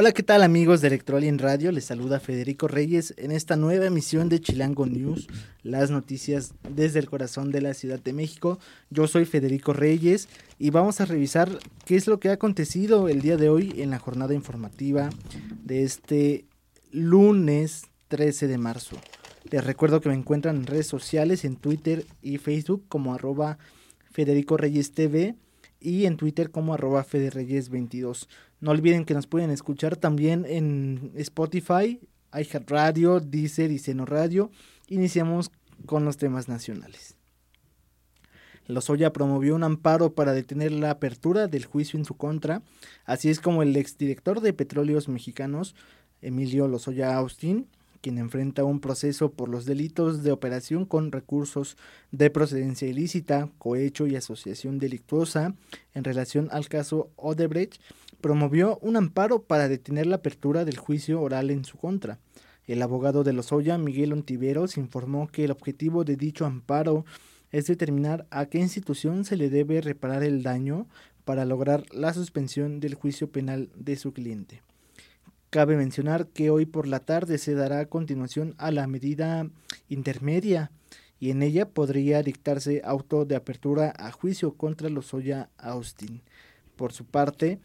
Hola, ¿qué tal amigos de Electroalien Radio? Les saluda Federico Reyes en esta nueva emisión de Chilango News, las noticias desde el corazón de la Ciudad de México. Yo soy Federico Reyes y vamos a revisar qué es lo que ha acontecido el día de hoy en la jornada informativa de este lunes 13 de marzo. Les recuerdo que me encuentran en redes sociales, en Twitter y Facebook como arroba Federico Reyes TV y en Twitter como arroba federreyes22. No olviden que nos pueden escuchar también en Spotify, iHeartRadio, Deezer y Seno Radio. Iniciamos con los temas nacionales. Lozoya promovió un amparo para detener la apertura del juicio en su contra, así es como el exdirector de Petróleos Mexicanos, Emilio Lozoya Austin, quien enfrenta un proceso por los delitos de operación con recursos de procedencia ilícita, cohecho y asociación delictuosa en relación al caso Odebrecht, promovió un amparo para detener la apertura del juicio oral en su contra. El abogado de Lozoya, Miguel Ontiveros, informó que el objetivo de dicho amparo es determinar a qué institución se le debe reparar el daño para lograr la suspensión del juicio penal de su cliente. Cabe mencionar que hoy por la tarde se dará continuación a la medida intermedia y en ella podría dictarse auto de apertura a juicio contra Lozoya Austin. Por su parte,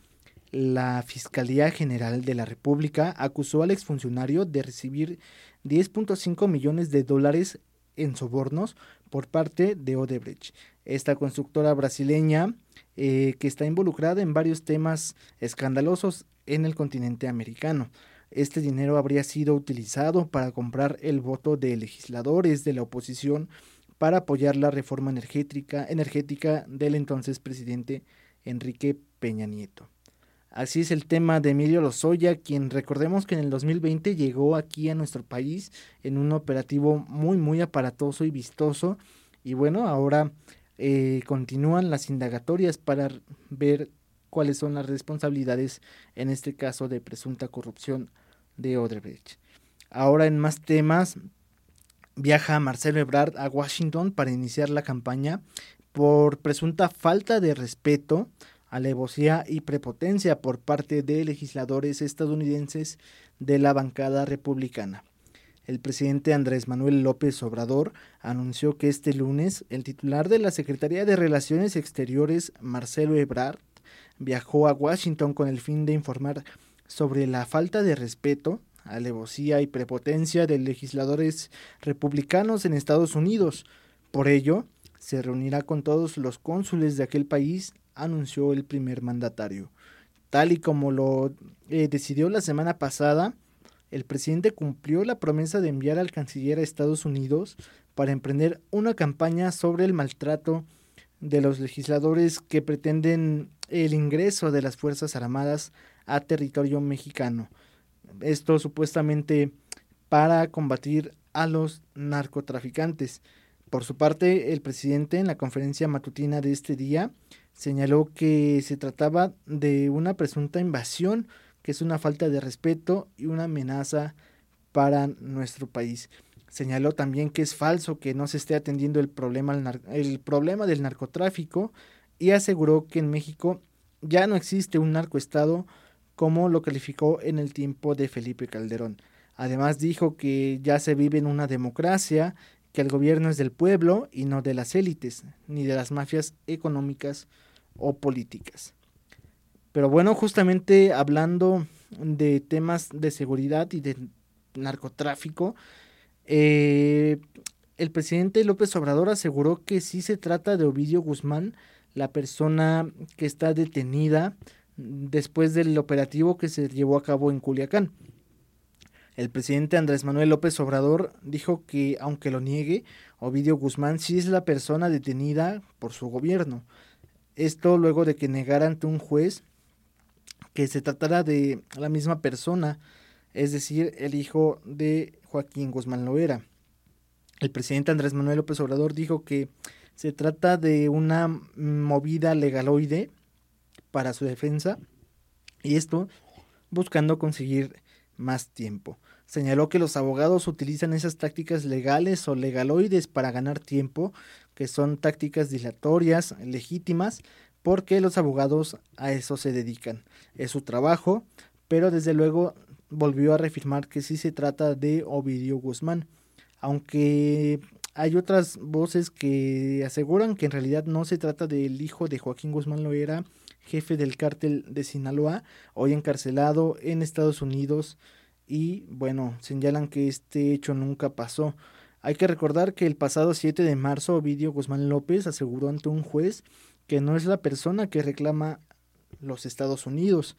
la Fiscalía General de la República acusó al exfuncionario de recibir 10.5 millones de dólares en sobornos por parte de Odebrecht. Esta constructora brasileña eh, que está involucrada en varios temas escandalosos en el continente americano. Este dinero habría sido utilizado para comprar el voto de legisladores de la oposición para apoyar la reforma energética, energética del entonces presidente Enrique Peña Nieto. Así es el tema de Emilio Lozoya, quien recordemos que en el 2020 llegó aquí a nuestro país en un operativo muy, muy aparatoso y vistoso. Y bueno, ahora eh, continúan las indagatorias para ver cuáles son las responsabilidades en este caso de presunta corrupción de Odebrecht. Ahora en más temas, viaja Marcelo Ebrard a Washington para iniciar la campaña por presunta falta de respeto, alevosía y prepotencia por parte de legisladores estadounidenses de la bancada republicana. El presidente Andrés Manuel López Obrador anunció que este lunes el titular de la Secretaría de Relaciones Exteriores, Marcelo Ebrard, viajó a Washington con el fin de informar sobre la falta de respeto, alevosía y prepotencia de legisladores republicanos en Estados Unidos. Por ello, se reunirá con todos los cónsules de aquel país, anunció el primer mandatario. Tal y como lo eh, decidió la semana pasada, el presidente cumplió la promesa de enviar al canciller a Estados Unidos para emprender una campaña sobre el maltrato de los legisladores que pretenden el ingreso de las Fuerzas Armadas a territorio mexicano. Esto supuestamente para combatir a los narcotraficantes. Por su parte, el presidente en la conferencia matutina de este día señaló que se trataba de una presunta invasión que es una falta de respeto y una amenaza para nuestro país. Señaló también que es falso que no se esté atendiendo el problema, el problema del narcotráfico y aseguró que en México ya no existe un narcoestado como lo calificó en el tiempo de Felipe Calderón. Además dijo que ya se vive en una democracia, que el gobierno es del pueblo y no de las élites, ni de las mafias económicas o políticas. Pero bueno, justamente hablando de temas de seguridad y de narcotráfico, eh, el presidente López Obrador aseguró que sí se trata de Ovidio Guzmán, la persona que está detenida después del operativo que se llevó a cabo en Culiacán. El presidente Andrés Manuel López Obrador dijo que, aunque lo niegue, Ovidio Guzmán sí es la persona detenida por su gobierno. Esto luego de que negara ante un juez que se tratara de la misma persona, es decir, el hijo de Joaquín Guzmán Loera. El presidente Andrés Manuel López Obrador dijo que se trata de una movida legaloide para su defensa y esto buscando conseguir más tiempo. Señaló que los abogados utilizan esas tácticas legales o legaloides para ganar tiempo, que son tácticas dilatorias, legítimas, porque los abogados a eso se dedican. Es su trabajo, pero desde luego volvió a reafirmar que sí se trata de Ovidio Guzmán, aunque hay otras voces que aseguran que en realidad no se trata del hijo de Joaquín Guzmán Loera, jefe del cártel de Sinaloa, hoy encarcelado en Estados Unidos y bueno, señalan que este hecho nunca pasó. Hay que recordar que el pasado 7 de marzo Ovidio Guzmán López aseguró ante un juez que no es la persona que reclama los Estados Unidos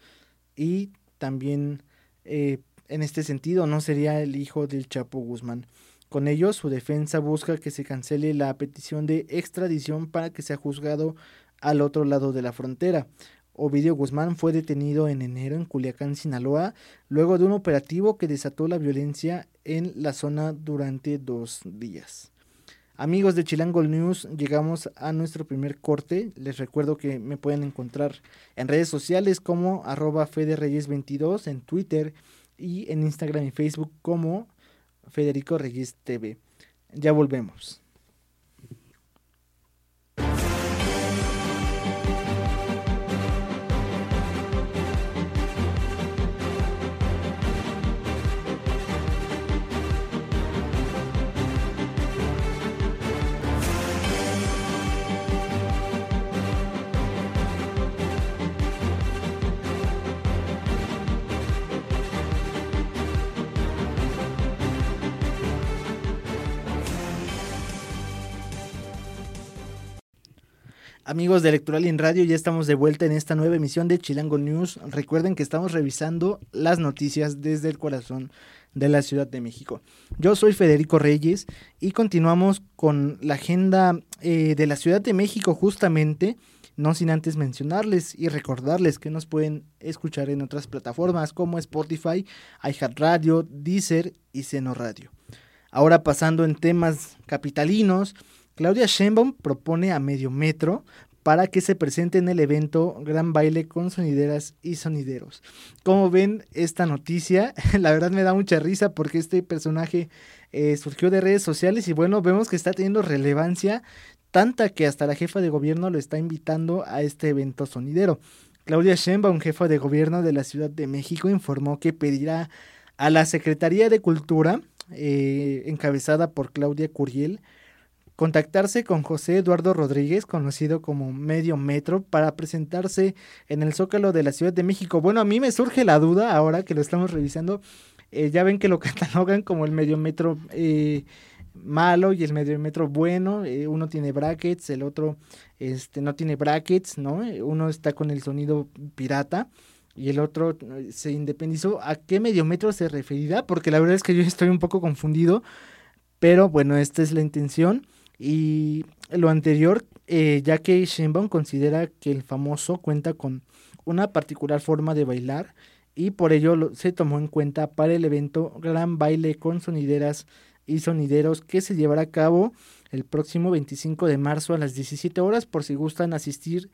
y también eh, en este sentido no sería el hijo del Chapo Guzmán. Con ello, su defensa busca que se cancele la petición de extradición para que sea juzgado al otro lado de la frontera. Ovidio Guzmán fue detenido en enero en Culiacán, Sinaloa, luego de un operativo que desató la violencia en la zona durante dos días. Amigos de Chilango News, llegamos a nuestro primer corte. Les recuerdo que me pueden encontrar en redes sociales como arroba federeyes22 en Twitter y en Instagram y Facebook como Federico Reyes TV. Ya volvemos. Amigos de Electoral en Radio, ya estamos de vuelta en esta nueva emisión de Chilango News. Recuerden que estamos revisando las noticias desde el corazón de la Ciudad de México. Yo soy Federico Reyes y continuamos con la agenda eh, de la Ciudad de México justamente, no sin antes mencionarles y recordarles que nos pueden escuchar en otras plataformas como Spotify, iHeartRadio, Deezer y Seno Radio. Ahora pasando en temas capitalinos, Claudia Sheinbaum propone a medio metro para que se presente en el evento Gran Baile con sonideras y sonideros. Como ven esta noticia, la verdad me da mucha risa porque este personaje eh, surgió de redes sociales y bueno, vemos que está teniendo relevancia tanta que hasta la jefa de gobierno lo está invitando a este evento sonidero. Claudia Sheinbaum, jefa de gobierno de la Ciudad de México, informó que pedirá a la Secretaría de Cultura, eh, encabezada por Claudia Curiel, contactarse con José Eduardo Rodríguez, conocido como Medio Metro, para presentarse en el Zócalo de la Ciudad de México. Bueno, a mí me surge la duda ahora que lo estamos revisando. Eh, ya ven que lo catalogan como el Medio Metro eh, malo y el Medio Metro bueno. Eh, uno tiene brackets, el otro este, no tiene brackets, ¿no? Uno está con el sonido pirata y el otro se independizó. ¿A qué medio metro se referirá? Porque la verdad es que yo estoy un poco confundido. Pero bueno, esta es la intención. Y lo anterior, eh, ya que Shenbaum considera que el famoso cuenta con una particular forma de bailar y por ello se tomó en cuenta para el evento Gran Baile con sonideras y sonideros que se llevará a cabo el próximo 25 de marzo a las 17 horas por si gustan asistir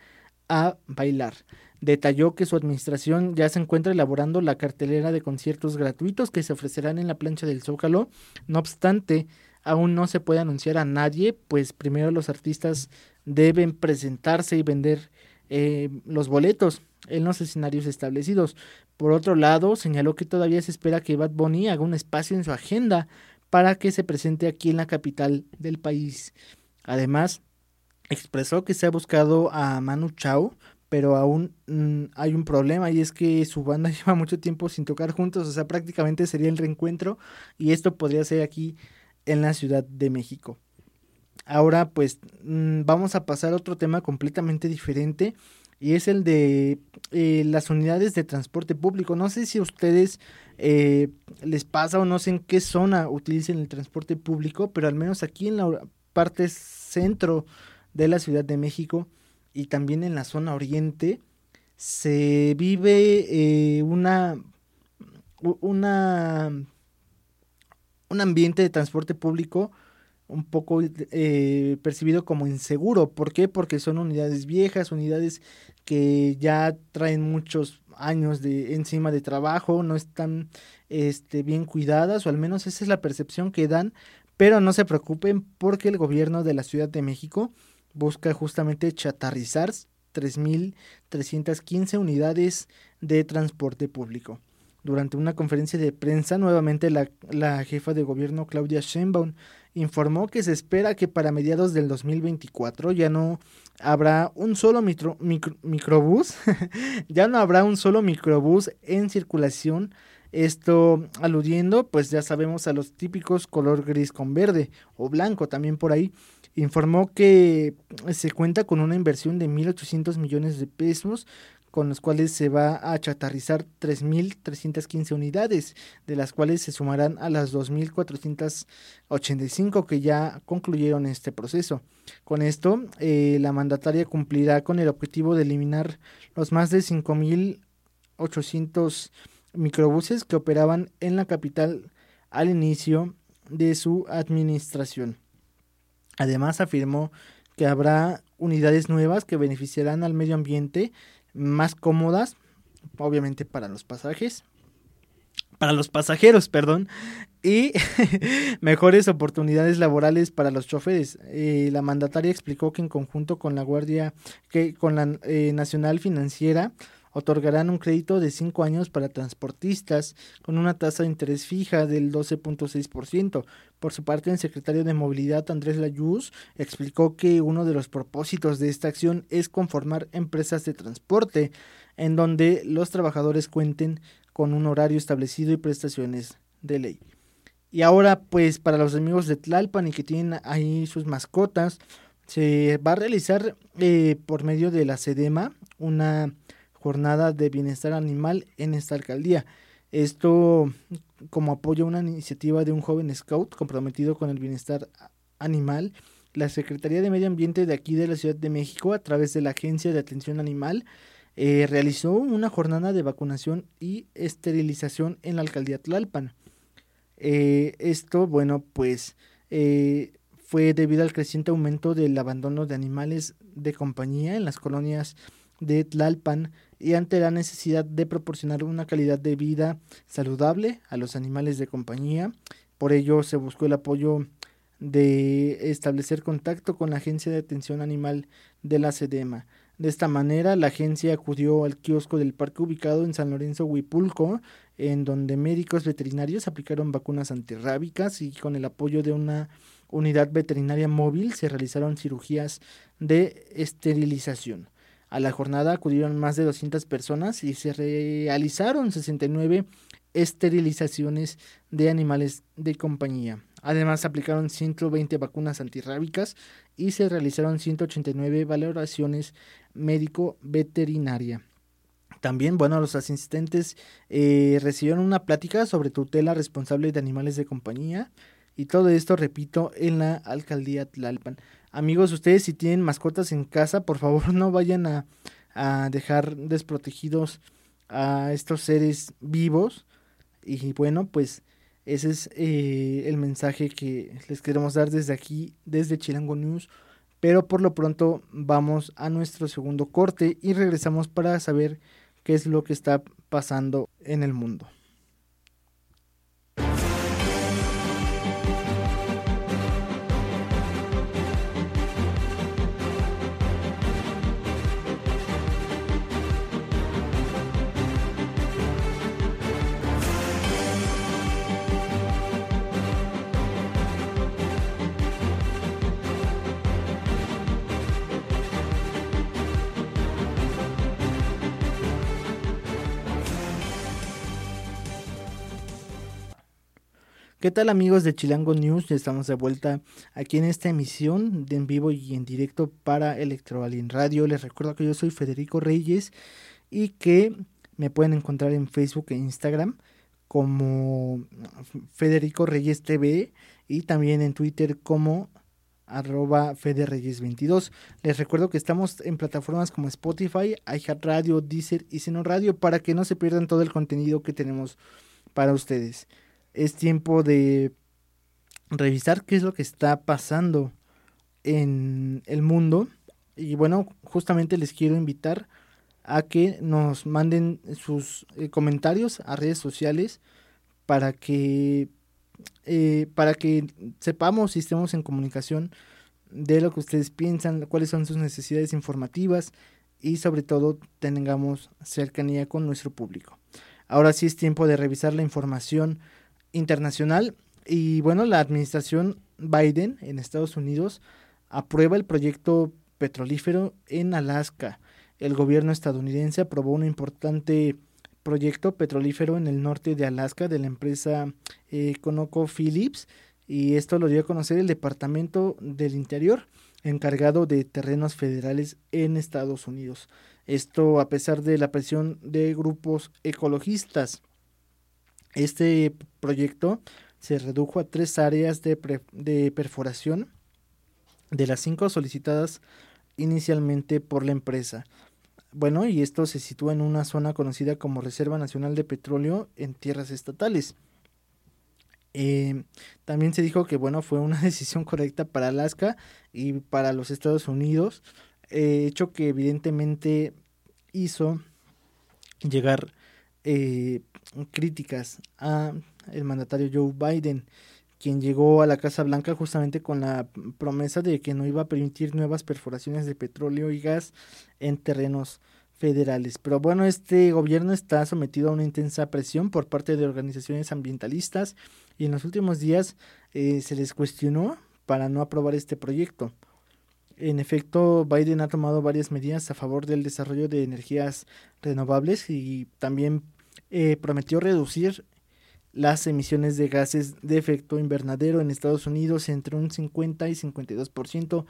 a bailar. Detalló que su administración ya se encuentra elaborando la cartelera de conciertos gratuitos que se ofrecerán en la plancha del Zócalo. No obstante, aún no se puede anunciar a nadie, pues primero los artistas deben presentarse y vender eh, los boletos en los escenarios establecidos. Por otro lado, señaló que todavía se espera que Bad Bunny haga un espacio en su agenda para que se presente aquí en la capital del país. Además, expresó que se ha buscado a Manu Chao, pero aún mm, hay un problema y es que su banda lleva mucho tiempo sin tocar juntos, o sea, prácticamente sería el reencuentro y esto podría ser aquí en la Ciudad de México. Ahora pues mm, vamos a pasar a otro tema completamente diferente y es el de eh, las unidades de transporte público. No sé si a ustedes eh, les pasa o no sé en qué zona utilicen el transporte público, pero al menos aquí en la parte centro de la Ciudad de México y también en la zona oriente se vive eh, una una un ambiente de transporte público un poco eh, percibido como inseguro. ¿Por qué? Porque son unidades viejas, unidades que ya traen muchos años de encima de trabajo, no están este, bien cuidadas, o al menos esa es la percepción que dan, pero no se preocupen porque el gobierno de la Ciudad de México busca justamente chatarrizar 3.315 unidades de transporte público. Durante una conferencia de prensa, nuevamente la, la jefa de gobierno Claudia Sheinbaum informó que se espera que para mediados del 2024 ya no habrá un solo microbús, ya no habrá un solo microbús en circulación. Esto aludiendo, pues ya sabemos, a los típicos color gris con verde o blanco también por ahí. Informó que se cuenta con una inversión de 1.800 millones de pesos con los cuales se va a chatarrizar 3.315 unidades, de las cuales se sumarán a las 2.485 que ya concluyeron este proceso. Con esto, eh, la mandataria cumplirá con el objetivo de eliminar los más de 5.800 microbuses que operaban en la capital al inicio de su administración. Además, afirmó que habrá unidades nuevas que beneficiarán al medio ambiente más cómodas, obviamente para los pasajes, para los pasajeros, perdón, y mejores oportunidades laborales para los choferes. Eh, la mandataria explicó que en conjunto con la Guardia, que con la eh, Nacional Financiera, otorgarán un crédito de 5 años para transportistas con una tasa de interés fija del 12.6%. Por su parte, el secretario de Movilidad Andrés Layuz explicó que uno de los propósitos de esta acción es conformar empresas de transporte en donde los trabajadores cuenten con un horario establecido y prestaciones de ley. Y ahora, pues para los amigos de Tlalpan y que tienen ahí sus mascotas, se va a realizar eh, por medio de la SEDEMA una jornada de bienestar animal en esta alcaldía. Esto como apoyo a una iniciativa de un joven scout comprometido con el bienestar animal. La Secretaría de Medio Ambiente de aquí de la Ciudad de México, a través de la Agencia de Atención Animal, eh, realizó una jornada de vacunación y esterilización en la alcaldía Tlalpan. Eh, esto, bueno, pues eh, fue debido al creciente aumento del abandono de animales de compañía en las colonias de Tlalpan y ante la necesidad de proporcionar una calidad de vida saludable a los animales de compañía. Por ello se buscó el apoyo de establecer contacto con la Agencia de Atención Animal de la SEDEMA. De esta manera, la agencia acudió al kiosco del parque ubicado en San Lorenzo Huipulco, en donde médicos veterinarios aplicaron vacunas antirrábicas y con el apoyo de una unidad veterinaria móvil se realizaron cirugías de esterilización. A la jornada acudieron más de 200 personas y se realizaron 69 esterilizaciones de animales de compañía. Además, aplicaron 120 vacunas antirrábicas y se realizaron 189 valoraciones médico-veterinaria. También, bueno, los asistentes eh, recibieron una plática sobre tutela responsable de animales de compañía y todo esto, repito, en la alcaldía Tlalpan. Amigos, ustedes si tienen mascotas en casa, por favor no vayan a, dejar desprotegidos a estos seres vivos. Y bueno, pues ese es eh, el mensaje que les queremos dar desde aquí, desde Chilango News. Pero por lo pronto vamos a nuestro segundo corte y regresamos para saber qué es lo que está pasando en el mundo. ¿Qué tal amigos de Chilango News? Estamos de vuelta aquí en esta emisión de en vivo y en directo para Electroalien Radio. Les recuerdo que yo soy Federico Reyes y que me pueden encontrar en Facebook e Instagram como Federico Reyes TV y también en Twitter como arroba federreyes22. Les recuerdo que estamos en plataformas como Spotify, iHeartRadio, Deezer y Seno Radio para que no se pierdan todo el contenido que tenemos para ustedes es tiempo de revisar qué es lo que está pasando en el mundo. Y bueno, justamente les quiero invitar a que nos manden sus eh, comentarios a redes sociales para que eh, para que sepamos y estemos en comunicación de lo que ustedes piensan, cuáles son sus necesidades informativas y sobre todo tengamos cercanía con nuestro público. Ahora sí es tiempo de revisar la información internacional y bueno, la administración Biden en Estados Unidos aprueba el proyecto petrolífero en Alaska. El gobierno estadounidense aprobó un importante proyecto petrolífero en el norte de Alaska de la empresa eh, ConocoPhillips y esto lo dio a conocer el Departamento del Interior encargado de terrenos federales en Estados Unidos. Esto a pesar de la presión de grupos ecologistas. Este proyecto se redujo a tres áreas de, de perforación de las cinco solicitadas inicialmente por la empresa. Bueno, y esto se sitúa en una zona conocida como Reserva Nacional de Petróleo en tierras estatales. Eh, también se dijo que bueno fue una decisión correcta para Alaska y para los Estados Unidos, eh, hecho que evidentemente hizo llegar eh, críticas a el mandatario Joe Biden, quien llegó a la Casa Blanca justamente con la promesa de que no iba a permitir nuevas perforaciones de petróleo y gas en terrenos federales. Pero bueno, este gobierno está sometido a una intensa presión por parte de organizaciones ambientalistas y en los últimos días eh, se les cuestionó para no aprobar este proyecto. En efecto, Biden ha tomado varias medidas a favor del desarrollo de energías renovables y también eh, prometió reducir las emisiones de gases de efecto invernadero en Estados Unidos entre un 50 y 52%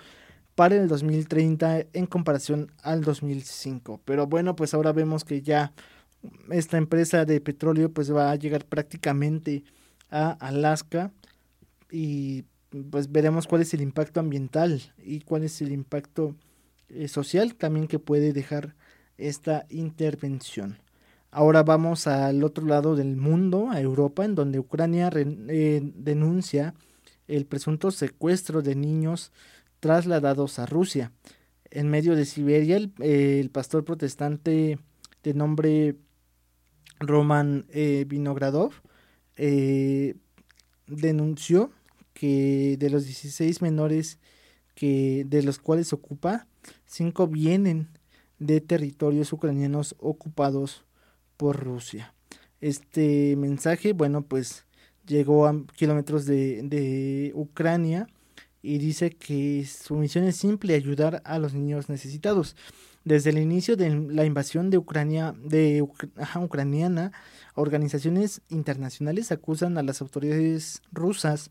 para el 2030 en comparación al 2005. Pero bueno, pues ahora vemos que ya esta empresa de petróleo pues va a llegar prácticamente a Alaska y pues veremos cuál es el impacto ambiental y cuál es el impacto eh, social también que puede dejar esta intervención. Ahora vamos al otro lado del mundo, a Europa, en donde Ucrania eh, denuncia el presunto secuestro de niños trasladados a Rusia. En medio de Siberia, el, pastor protestante de nombre Roman eh, Vinogradov eh, denunció que de los 16 menores que, de los cuales ocupa, 5 vienen de territorios ucranianos ocupados por Rusia. Este mensaje, bueno, pues llegó a kilómetros de, de Ucrania y dice que su misión es simple, ayudar a los niños necesitados. Desde el inicio de la invasión de Ucrania, de ucraniana, organizaciones internacionales acusan a las autoridades rusas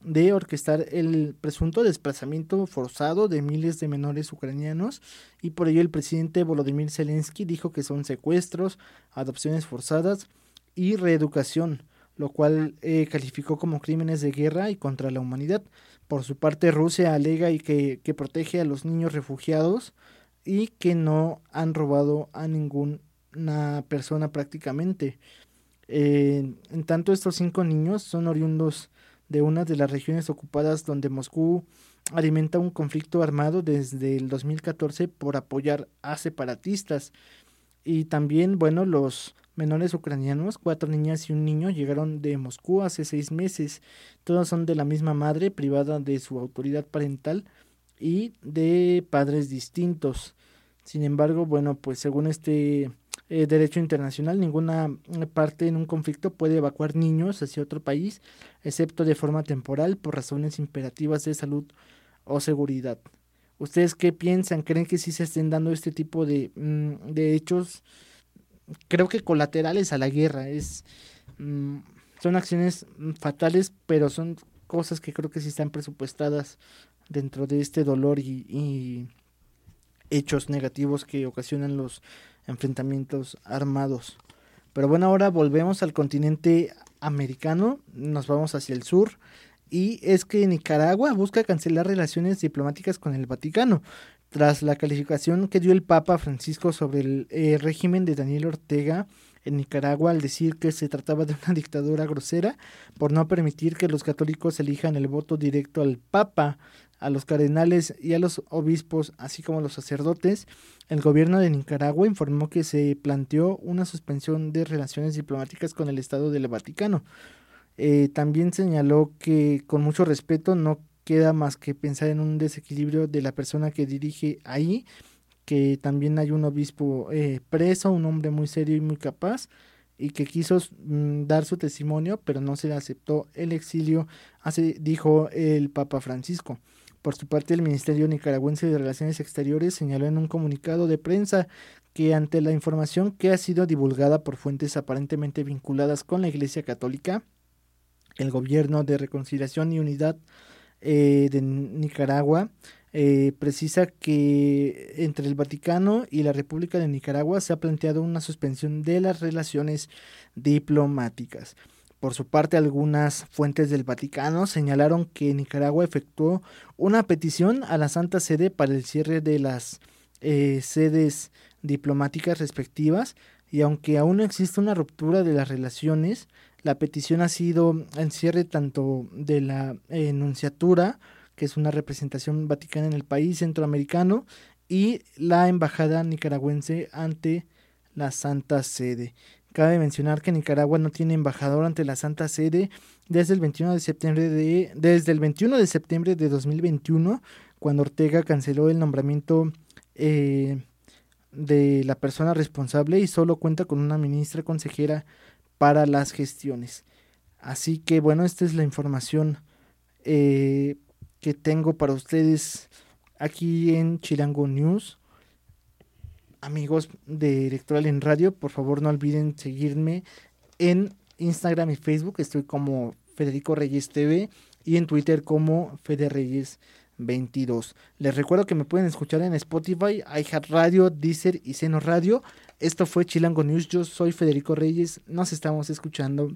de orquestar el presunto desplazamiento forzado de miles de menores ucranianos y por ello el presidente Volodymyr Zelensky dijo que son secuestros, adopciones forzadas y reeducación, lo cual eh, calificó como crímenes de guerra y contra la humanidad. Por su parte, Rusia alega y que, que protege a los niños refugiados y que no han robado a ninguna persona prácticamente. Eh, en tanto, estos cinco niños son oriundos de una de las regiones ocupadas donde Moscú alimenta un conflicto armado desde el 2014 por apoyar a separatistas. Y también, bueno, los menores ucranianos, cuatro niñas y un niño, llegaron de Moscú hace seis meses. Todos son de la misma madre, privada de su autoridad parental y de padres distintos. Sin embargo, bueno, pues según este eh, derecho internacional, ninguna eh, parte en un conflicto puede evacuar niños hacia otro país, excepto de forma temporal por razones imperativas de salud o seguridad. ¿Ustedes qué piensan? ¿Creen que sí se estén dando este tipo de, mm, de hechos? Creo que colaterales a la guerra. Es, mm, son acciones mm, fatales, pero son cosas que creo que sí están presupuestadas dentro de este dolor y hechos negativos que ocasionan los enfrentamientos armados. Pero bueno, ahora volvemos al continente americano, nos vamos hacia el sur y es que Nicaragua busca cancelar relaciones diplomáticas con el Vaticano tras la calificación que dio el Papa Francisco sobre el eh, régimen de Daniel Ortega en Nicaragua al decir que se trataba de una dictadura grosera por no permitir que los católicos elijan el voto directo al Papa a los cardenales y a los obispos, así como a los sacerdotes, el gobierno de Nicaragua informó que se planteó una suspensión de relaciones diplomáticas con el Estado del Vaticano. Eh, también señaló que con mucho respeto no queda más que pensar en un desequilibrio de la persona que dirige ahí, que también hay un obispo eh, preso, un hombre muy serio y muy capaz, y que quiso mm, dar su testimonio, pero no se le aceptó el exilio, así dijo el Papa Francisco. Por su parte, el Ministerio Nicaragüense de Relaciones Exteriores señaló en un comunicado de prensa que ante la información que ha sido divulgada por fuentes aparentemente vinculadas con la Iglesia Católica, el Gobierno de Reconciliación y Unidad eh, de Nicaragua eh, precisa que entre el Vaticano y la República de Nicaragua se ha planteado una suspensión de las relaciones diplomáticas. Por su parte, algunas fuentes del Vaticano señalaron que Nicaragua efectuó una petición a la Santa Sede para el cierre de las eh, sedes diplomáticas respectivas y aunque aún no existe una ruptura de las relaciones, la petición ha sido en cierre tanto de la enunciatura que es una representación vaticana en el país centroamericano, y la embajada nicaragüense ante la Santa Sede. Cabe mencionar que Nicaragua no tiene embajador ante la Santa Sede desde el 21 de septiembre de desde el 21 de septiembre de 2021, cuando Ortega canceló el nombramiento eh, de la persona responsable y solo cuenta con una ministra consejera para las gestiones. Así que bueno, esta es la información eh, que tengo para ustedes aquí en Chilango News. Amigos de Electoral en Radio, por favor no olviden seguirme en Instagram y Facebook. Estoy como Federico Reyes TV y en Twitter como Fede Reyes 22. Les recuerdo que me pueden escuchar en Spotify, Radio, Deezer y Seno Radio. Esto fue Chilango News. Yo soy Federico Reyes. Nos estamos escuchando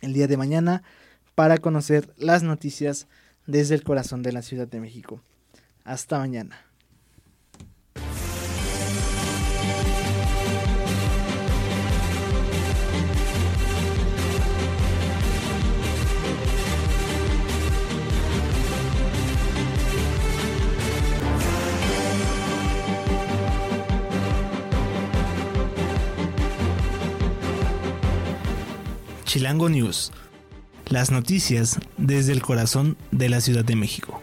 el día de mañana para conocer las noticias desde el corazón de la Ciudad de México. Hasta mañana. Chilango News las noticias desde el corazón de la Ciudad de México.